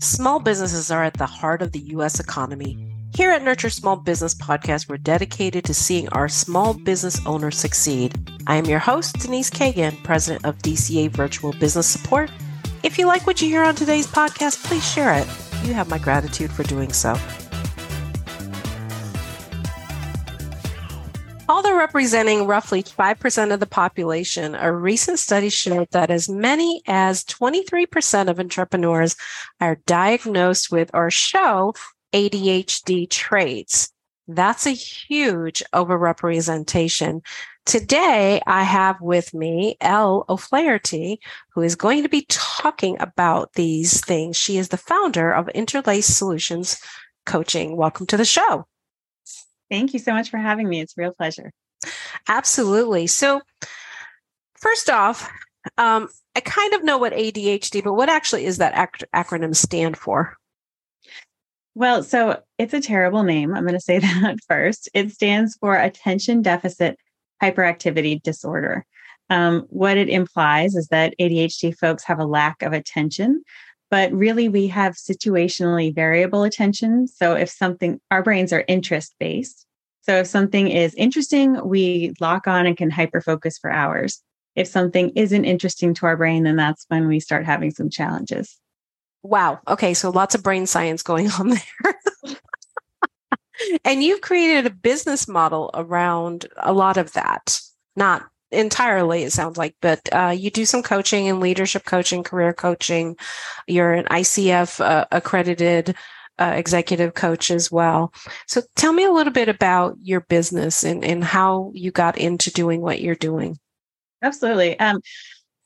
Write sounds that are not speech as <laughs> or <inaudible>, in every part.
Small businesses are at the heart of the U.S. economy. Here at Nurture Small Business Podcast, we're dedicated to seeing our small business owners succeed. I am your host, Denise Cagan, president of DCA Virtual Business Support. If you like what you hear on today's podcast, please share it. You have my gratitude for doing so. Although representing roughly 5% of the population, a recent study showed that as many as 23% of entrepreneurs are diagnosed with or show ADHD traits. That's a huge overrepresentation. Today, I have with me Elle O'Flaherty, who is going to be talking about these things. She is the founder of Interlace Solutions Coaching. Welcome to the show. Thank you so much for having me. It's a real pleasure. Absolutely. So, first off, um, I kind of know what ADHD, but what actually is that ac- acronym stand for? Well, so it's a terrible name. I'm going to say <laughs> that first. It stands for Attention Deficit Hyperactivity Disorder. Um, what it implies is that ADHD folks have a lack of attention, but really we have situationally variable attention. So if something, our brains are interest based. So if something is interesting, we lock on and can hyper focus for hours. If something isn't interesting to our brain, then that's when we start having some challenges. Wow. Okay. So lots of brain science going <laughs> on there. and you've created a business model around a lot of that. Not entirely, it sounds like, but uh, you do some coaching and leadership coaching, career coaching. You're an ICF uh, accredited uh, executive coach as well. So tell me a little bit about your business and, and how you got into doing what you're doing. Absolutely. Um,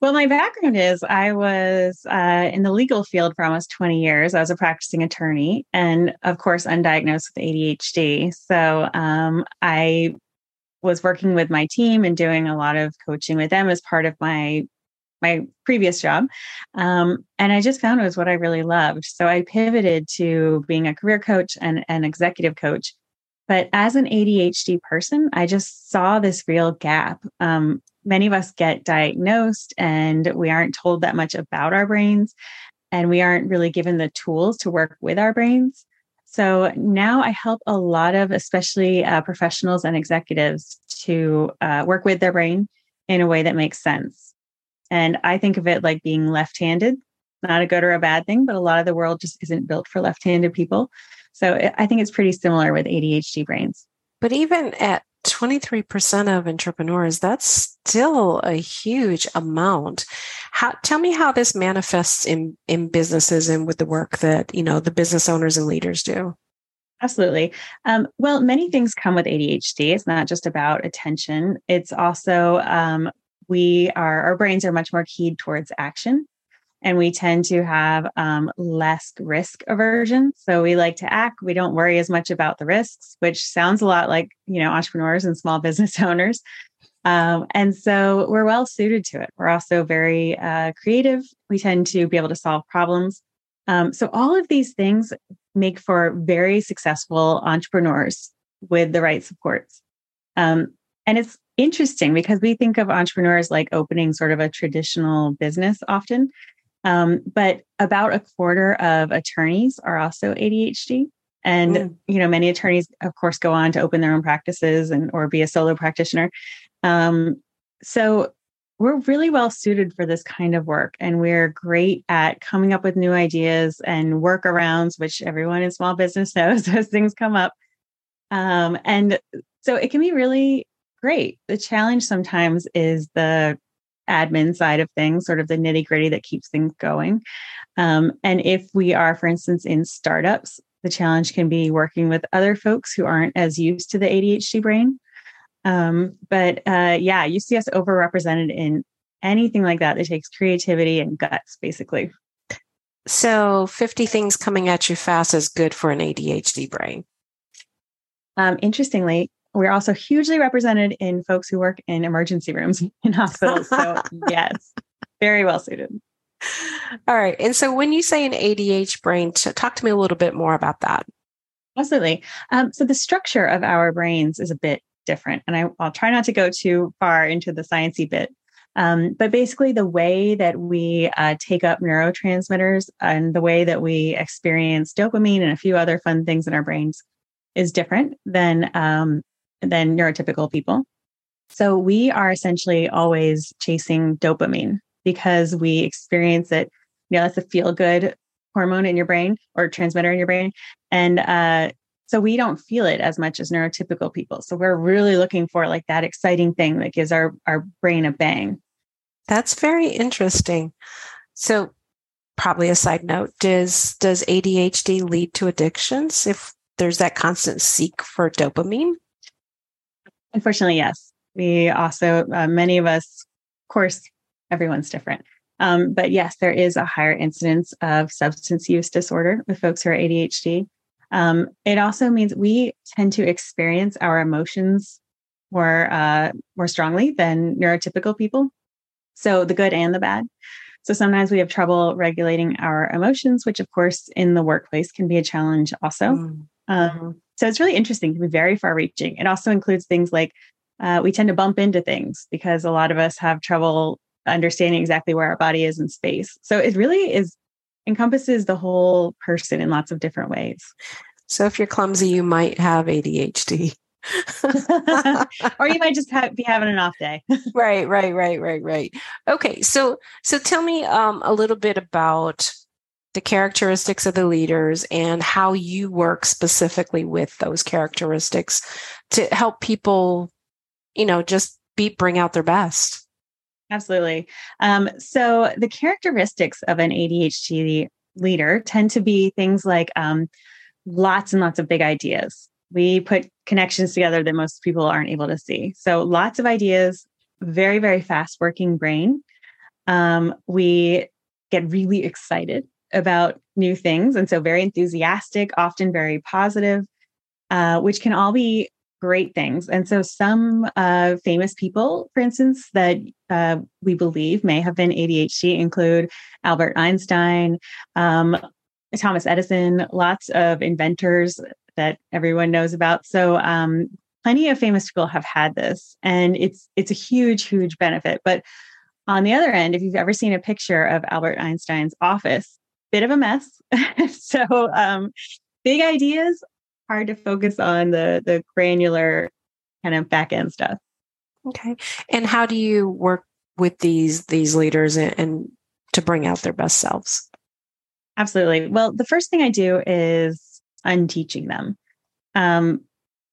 well, my background is I was uh, in the legal field for almost 20 years. I was a practicing attorney and, of course, undiagnosed with ADHD. So um, I was working with my team and doing a lot of coaching with them as part of my my previous job. Um, and I just found it was what I really loved. So I pivoted to being a career coach and an executive coach. But as an ADHD person, I just saw this real gap. Um, many of us get diagnosed and we aren't told that much about our brains and we aren't really given the tools to work with our brains. So now I help a lot of, especially uh, professionals and executives, to uh, work with their brain in a way that makes sense. And I think of it like being left handed, not a good or a bad thing, but a lot of the world just isn't built for left handed people. So I think it's pretty similar with ADHD brains. But even at 23% of entrepreneurs, that's still a huge amount. How, tell me how this manifests in, in businesses and with the work that, you know, the business owners and leaders do. Absolutely. Um, well, many things come with ADHD. It's not just about attention. It's also um, we are our brains are much more keyed towards action and we tend to have um, less risk aversion. So we like to act. We don't worry as much about the risks, which sounds a lot like you know entrepreneurs and small <laughs> business owners. Um, and so we're well suited to it. We're also very uh, creative. We tend to be able to solve problems. Um, so all of these things make for very successful entrepreneurs with the right supports. Um, and it's interesting because we think of entrepreneurs like opening sort of a traditional business often. Um, but about a quarter of attorneys are also ADHD. And mm. you know, many attorneys, of course, go on to open their own practices and or be a solo practitioner. Um, so we're really well suited for this kind of work, and we're great at coming up with new ideas and workarounds, which everyone in small business <laughs> knows as things come up. Um, and so it can be really great. The challenge sometimes is the admin side of things, sort of the nitty gritty that keeps things going. Um, and if we are, for instance, in startups, the challenge can be working with other folks who aren't as used to the ADHD brain. Um, but uh, yeah, you see us overrepresented in anything like that that takes creativity and guts, basically. So, 50 things coming at you fast is good for an ADHD brain. Um, interestingly, we're also hugely represented in folks who work in emergency rooms <laughs> in hospitals. So, <laughs> yes, very well suited. All right. And so, when you say an ADH brain, talk to me a little bit more about that. Absolutely. Um, so, the structure of our brains is a bit different, and I, will try not to go too far into the sciencey bit. Um, but basically, the way that we uh, take up neurotransmitters and the way that we experience dopamine and a few other fun things in our brains is different than um, than neurotypical people. So we are essentially always chasing dopamine because we experience it. You know, that's a feel good hormone in your brain or transmitter in your brain, and uh, so we don't feel it as much as neurotypical people. So we're really looking for like that exciting thing that gives our our brain a bang. That's very interesting. So probably a side note, does does ADHD lead to addictions if there's that constant seek for dopamine? Unfortunately, yes. We also uh, many of us, of course, everyone's different. Um, but yes, there is a higher incidence of substance use disorder with folks who are ADHD. Um, it also means we tend to experience our emotions more uh, more strongly than neurotypical people. So the good and the bad. So sometimes we have trouble regulating our emotions, which of course in the workplace can be a challenge also. Mm-hmm. Um, so it's really interesting to be very far reaching. It also includes things like uh, we tend to bump into things because a lot of us have trouble understanding exactly where our body is in space. So it really is encompasses the whole person in lots of different ways. So if you're clumsy, you might have ADHD. <laughs> or you might just have, be having an off day. <laughs> right, right, right, right, right. Okay, so so tell me um, a little bit about the characteristics of the leaders and how you work specifically with those characteristics to help people, you know, just be bring out their best. Absolutely. Um, so the characteristics of an ADHD leader tend to be things like um, lots and lots of big ideas we put connections together that most people aren't able to see. So lots of ideas, very, very fast working brain. Um, we get really excited about new things. And so very enthusiastic, often very positive, uh, which can all be great things. And so some uh, famous people, for instance, that uh, we believe may have been ADHD include Albert Einstein, um, Thomas Edison, lots of inventors that everyone knows about. So um, plenty of famous people have had this, and it's it's a huge, huge benefit. But on the other end, if you've ever seen a picture of Albert Einstein's office, bit of a mess. <laughs> so um, big ideas, hard to focus on the the granular kind of back end stuff. Okay, and how do you work with these these leaders and, and to bring out their best selves? Absolutely. Well, the first thing I do is unteaching them. Um,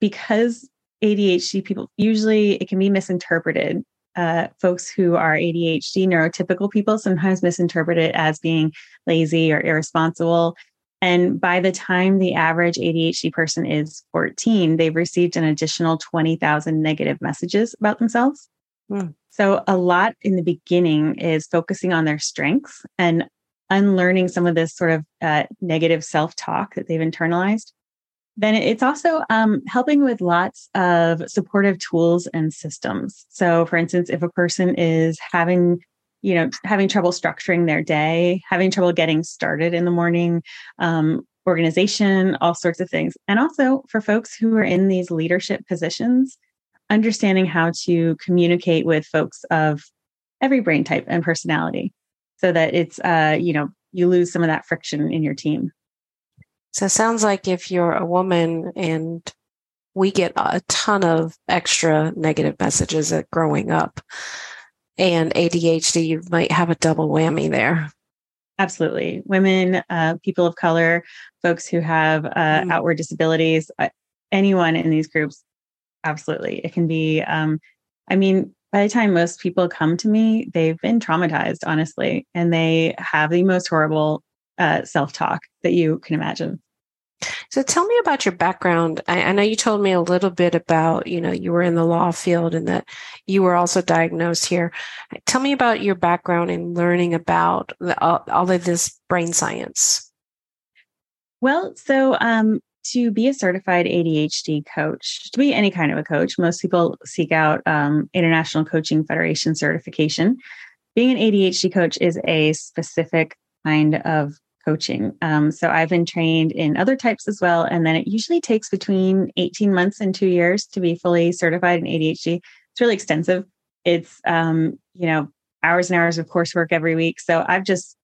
because ADHD people usually it can be misinterpreted. Uh, folks who are ADHD, neurotypical people, sometimes misinterpret it as being lazy or irresponsible. And by the time the average ADHD person is 14, they've received an additional 20,000 negative messages about themselves. Hmm. So, a lot in the beginning is focusing on their strengths and unlearning some of this sort of uh, negative self talk that they've internalized. Then it's also um, helping with lots of supportive tools and systems. So, for instance, if a person is having you know having trouble structuring their day having trouble getting started in the morning um, organization all sorts of things and also for folks who are in these leadership positions understanding how to communicate with folks of every brain type and personality so that it's uh you know you lose some of that friction in your team so it sounds like if you're a woman and we get a ton of extra negative messages at growing up and ADHD, you might have a double whammy there. Absolutely. Women, uh, people of color, folks who have uh, mm. outward disabilities, uh, anyone in these groups, absolutely. It can be, um, I mean, by the time most people come to me, they've been traumatized, honestly, and they have the most horrible uh, self talk that you can imagine. So tell me about your background. I, I, know you told me a little bit about, you know, you were in the law field and that you were also diagnosed here. Tell me about your background in learning about the, all, all of this brain science. Well, so um, to be a certified ADHD coach, to be any kind of a coach, most people seek out um, International Coaching Federation certification. Being an ADHD coach is a specific kind of coaching. Um, so I've been trained in other types as well. And then it usually takes between 18 months and two years to be fully certified in ADHD. It's really extensive. it's um, you know hours and hours of coursework every week. So I've just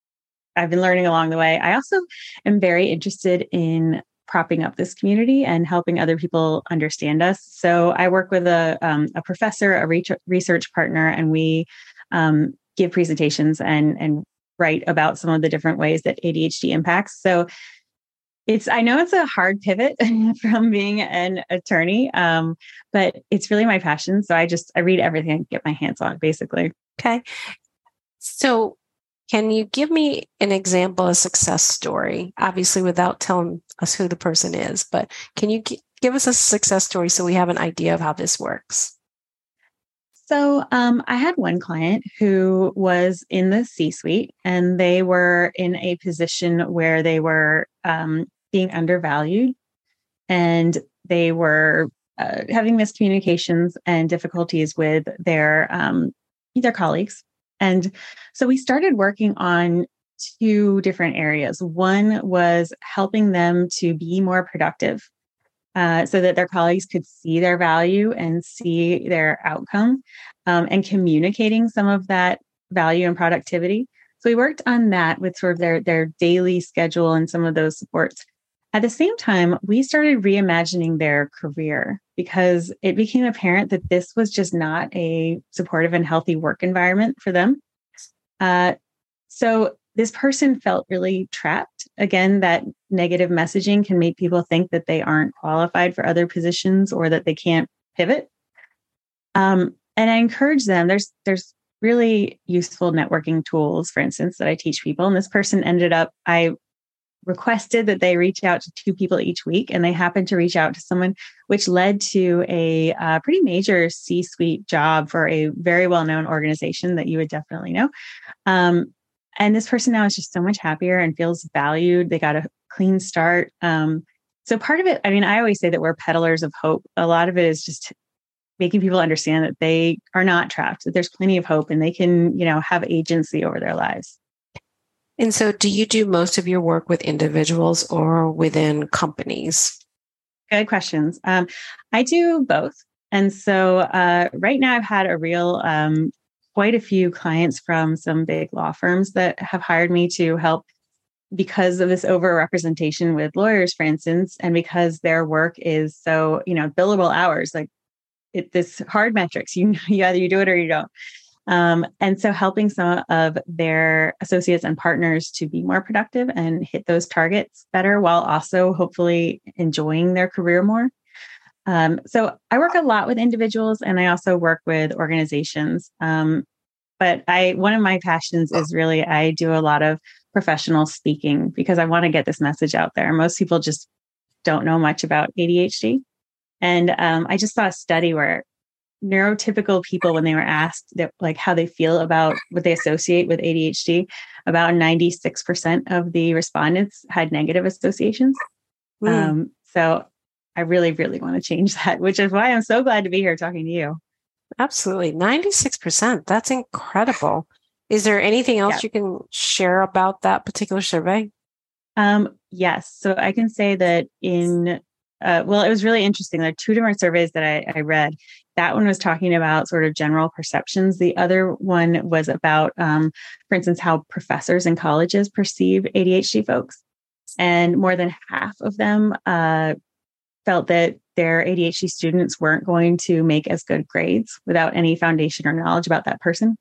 I've been learning along the way. I also am very interested in propping up this community and helping other people understand us. So I work with a, um, a professor, a research partner, and we um, give presentations and and write about some of the different ways that ADHD impacts. So it's I know it's a hard pivot <laughs> from being an attorney, um, but it's really my passion. So I just I read everything I get my hands on, basically. Okay. So can you give me an example, a success story? Obviously, without telling us who the person is, but can you g- give us a success story so we have an idea of how this works? So, um, I had one client who was in the C suite and they were in a position where they were um, being undervalued and they were uh, having miscommunications and difficulties with their um, their colleagues and so we started working on two different areas. One was helping them to be more productive uh, so that their colleagues could see their value and see their outcome um, and communicating some of that value and productivity. So we worked on that with sort of their, their daily schedule and some of those supports. At the same time, we started reimagining their career because it became apparent that this was just not a supportive and healthy work environment for them. Uh, so this person felt really trapped. Again, that negative messaging can make people think that they aren't qualified for other positions or that they can't pivot. Um, and I encourage them. There's there's really useful networking tools, for instance, that I teach people. And this person ended up, I requested that they reach out to two people each week, and they happened to reach out to someone, which led to a uh, pretty major C suite job for a very well known organization that you would definitely know. Um, and this person now is just so much happier and feels valued. They got a clean start. Um, so part of it, I mean, I always say that we're peddlers of hope. A lot of it is just making people understand that they are not trapped, that there's plenty of hope and they can, you know, have agency over their lives. And so, do you do most of your work with individuals or within companies? Good questions. Um, I do both. And so, uh, right now, I've had a real, um, quite a few clients from some big law firms that have hired me to help because of this overrepresentation with lawyers, for instance, and because their work is so, you know, billable hours, like it, this hard metrics, you, <laughs> you either you do it or you don't. Um, and so helping some of their associates and partners to be more productive and hit those targets better while also hopefully enjoying their career more. Um, so I work a lot with individuals and I also work with organizations. Um, but I one of my passions is really I do a lot of professional speaking because I want to get this message out there. Most people just don't know much about ADHD. And um, I just saw a study where neurotypical people when they were asked that like how they feel about what they associate with ADHD, about 96% of the respondents had negative associations. Mm. Um, so I really, really want to change <laughs> that, which is why I'm so glad to be here talking to you. Absolutely. 96%. That's incredible. Is there anything else yeah. you can share about that particular survey? Um, yes. So I can say that in uh, well, it was really interesting. There are two different surveys that I, I, read. That one was talking about sort of general perceptions. The other one was about, um, for instance, how professors and colleges perceive ADHD folks. And more than half of them uh, felt that their ADHD students weren't going to make as good grades without any foundation or knowledge about that person.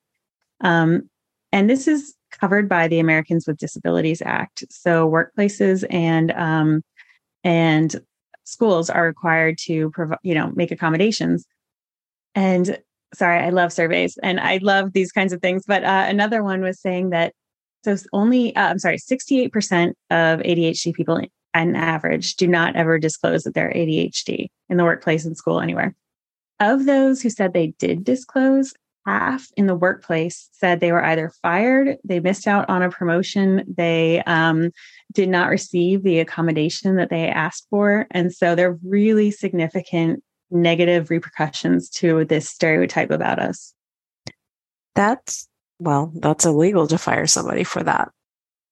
Um, and this is covered by the Americans with Disabilities Act. So workplaces and um, and schools are required to provide, you know, make accommodations. And sorry, I love surveys and I love these kinds of things. But uh, another one was saying that so only, uh, I'm sorry, 68% of ADHD people on average do not ever disclose that they're ADHD in the workplace and school anywhere. Of those who said they did disclose, half in the workplace said they were either fired, they missed out on a promotion, they um, did not receive the accommodation that they asked for. And so there are really significant negative repercussions to this stereotype about us. That's, well, that's illegal to fire somebody for that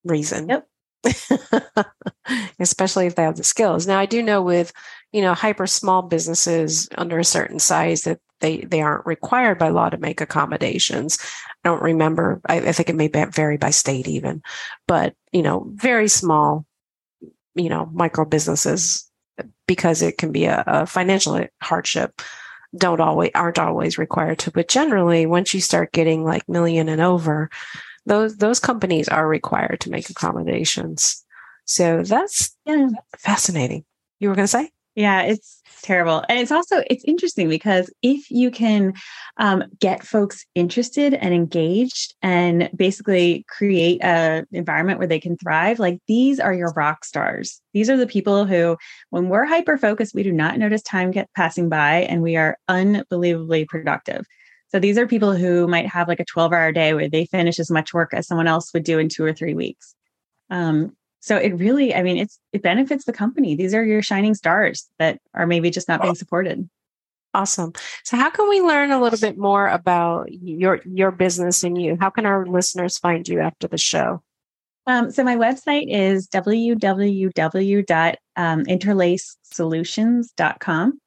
reason. Yep. <laughs> especially if they have the skills. Now, I do know with, you know, hyper small businesses under a certain size that they they aren't required by law to make accommodations. I don't remember. I, I think it may vary by state even, but you know, very small, you know, micro businesses because it can be a, a financial hardship don't always aren't always required to but generally once you start getting like million and over those those companies are required to make accommodations so that's yeah, fascinating. You were going to say? Yeah it's terrible. And it's also it's interesting because if you can um, get folks interested and engaged and basically create a environment where they can thrive like these are your rock stars. These are the people who when we're hyper focused we do not notice time get passing by and we are unbelievably productive. So these are people who might have like a 12 hour day where they finish as much work as someone else would do in two or three weeks. Um, so it really i mean it's it benefits the company. These are your shining stars that are maybe just not being supported. awesome. So how can we learn a little bit more about your your business and you? How can our listeners find you after the show? Um, so my website is www.interlacesolutions.com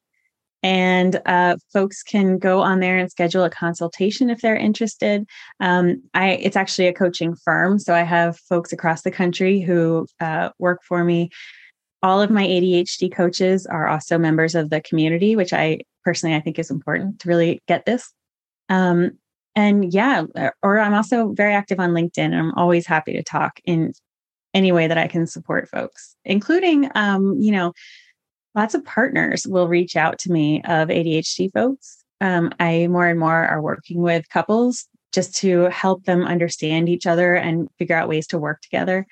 and uh, folks can go on there and schedule a consultation if they're interested. Um, I it's actually a coaching firm, so I have folks across the country who uh, work for me. All of my ADHD coaches are also members of the community, which I personally I think is important to really get this. Um, and yeah, uh, or I'm also very active on LinkedIn, and I'm always happy to talk in any way that I can support folks, including um, you know lots of partners will reach out to me of ADHD folks. Um, I more and more are working with couples just to help them understand each other and figure out ways to work together.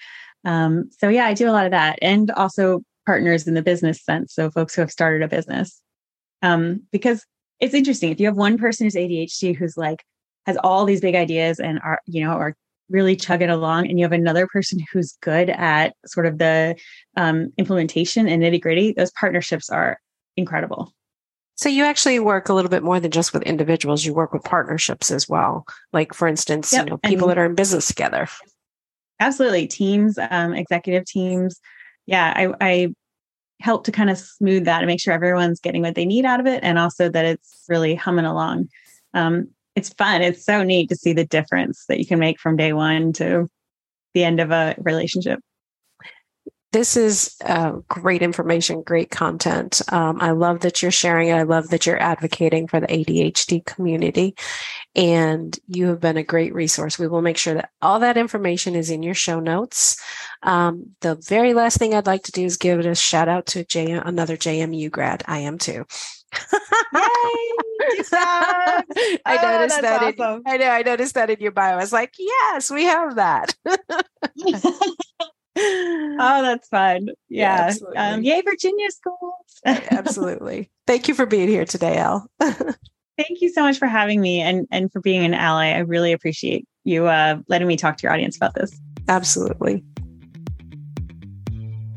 Um, so, yeah, I do a lot of that and also partners in the business sense. So, folks who have started a business. Um, because it's interesting if you have one person who's ADHD who's like, has all these big ideas and are, you know, are really chug it along and you have another person who's good at sort of the um, implementation and nitty gritty those partnerships are incredible. So you actually work a little bit more than just with individuals you work with partnerships as well. Like for instance yep. you know people and, that are in business together. Absolutely teams um, executive teams. Yeah I, I help to kind of smooth that and make sure everyone's getting what they need out of it and also that it's really humming along. Um, it's fun. It's so neat to see the difference that you can make from day one to the end of a relationship. This is uh, great information, great content. Um, I love that you're sharing it. I love that you're advocating for the ADHD community. And you have been a great resource. We will make sure that all that information is in your show notes. Um, the very last thing I'd like to do is give it a shout out to J- another JMU grad. I am too. <laughs> I oh, noticed that. Awesome. In, I know. I noticed that in your bio. I was like, yes, we have that. <laughs> <laughs> oh, that's fun. Yeah. yeah um, yay, Virginia schools. absolutely. Thank you for being here today, Elle. Thank you so much for having me and, and for being an ally. I really appreciate you uh, letting me talk to your audience about this. Absolutely.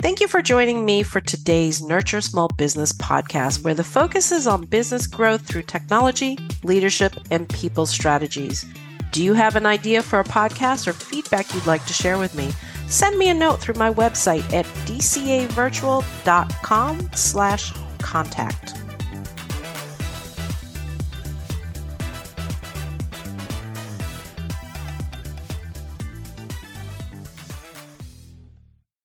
Thank you for joining me for today's Nurture Small Business podcast, where the focus is on business growth through technology, leadership, and people strategies. Do you have an idea for a podcast or feedback you'd like to share with me? Send me a note through my website at dcavirtual.com slash contact.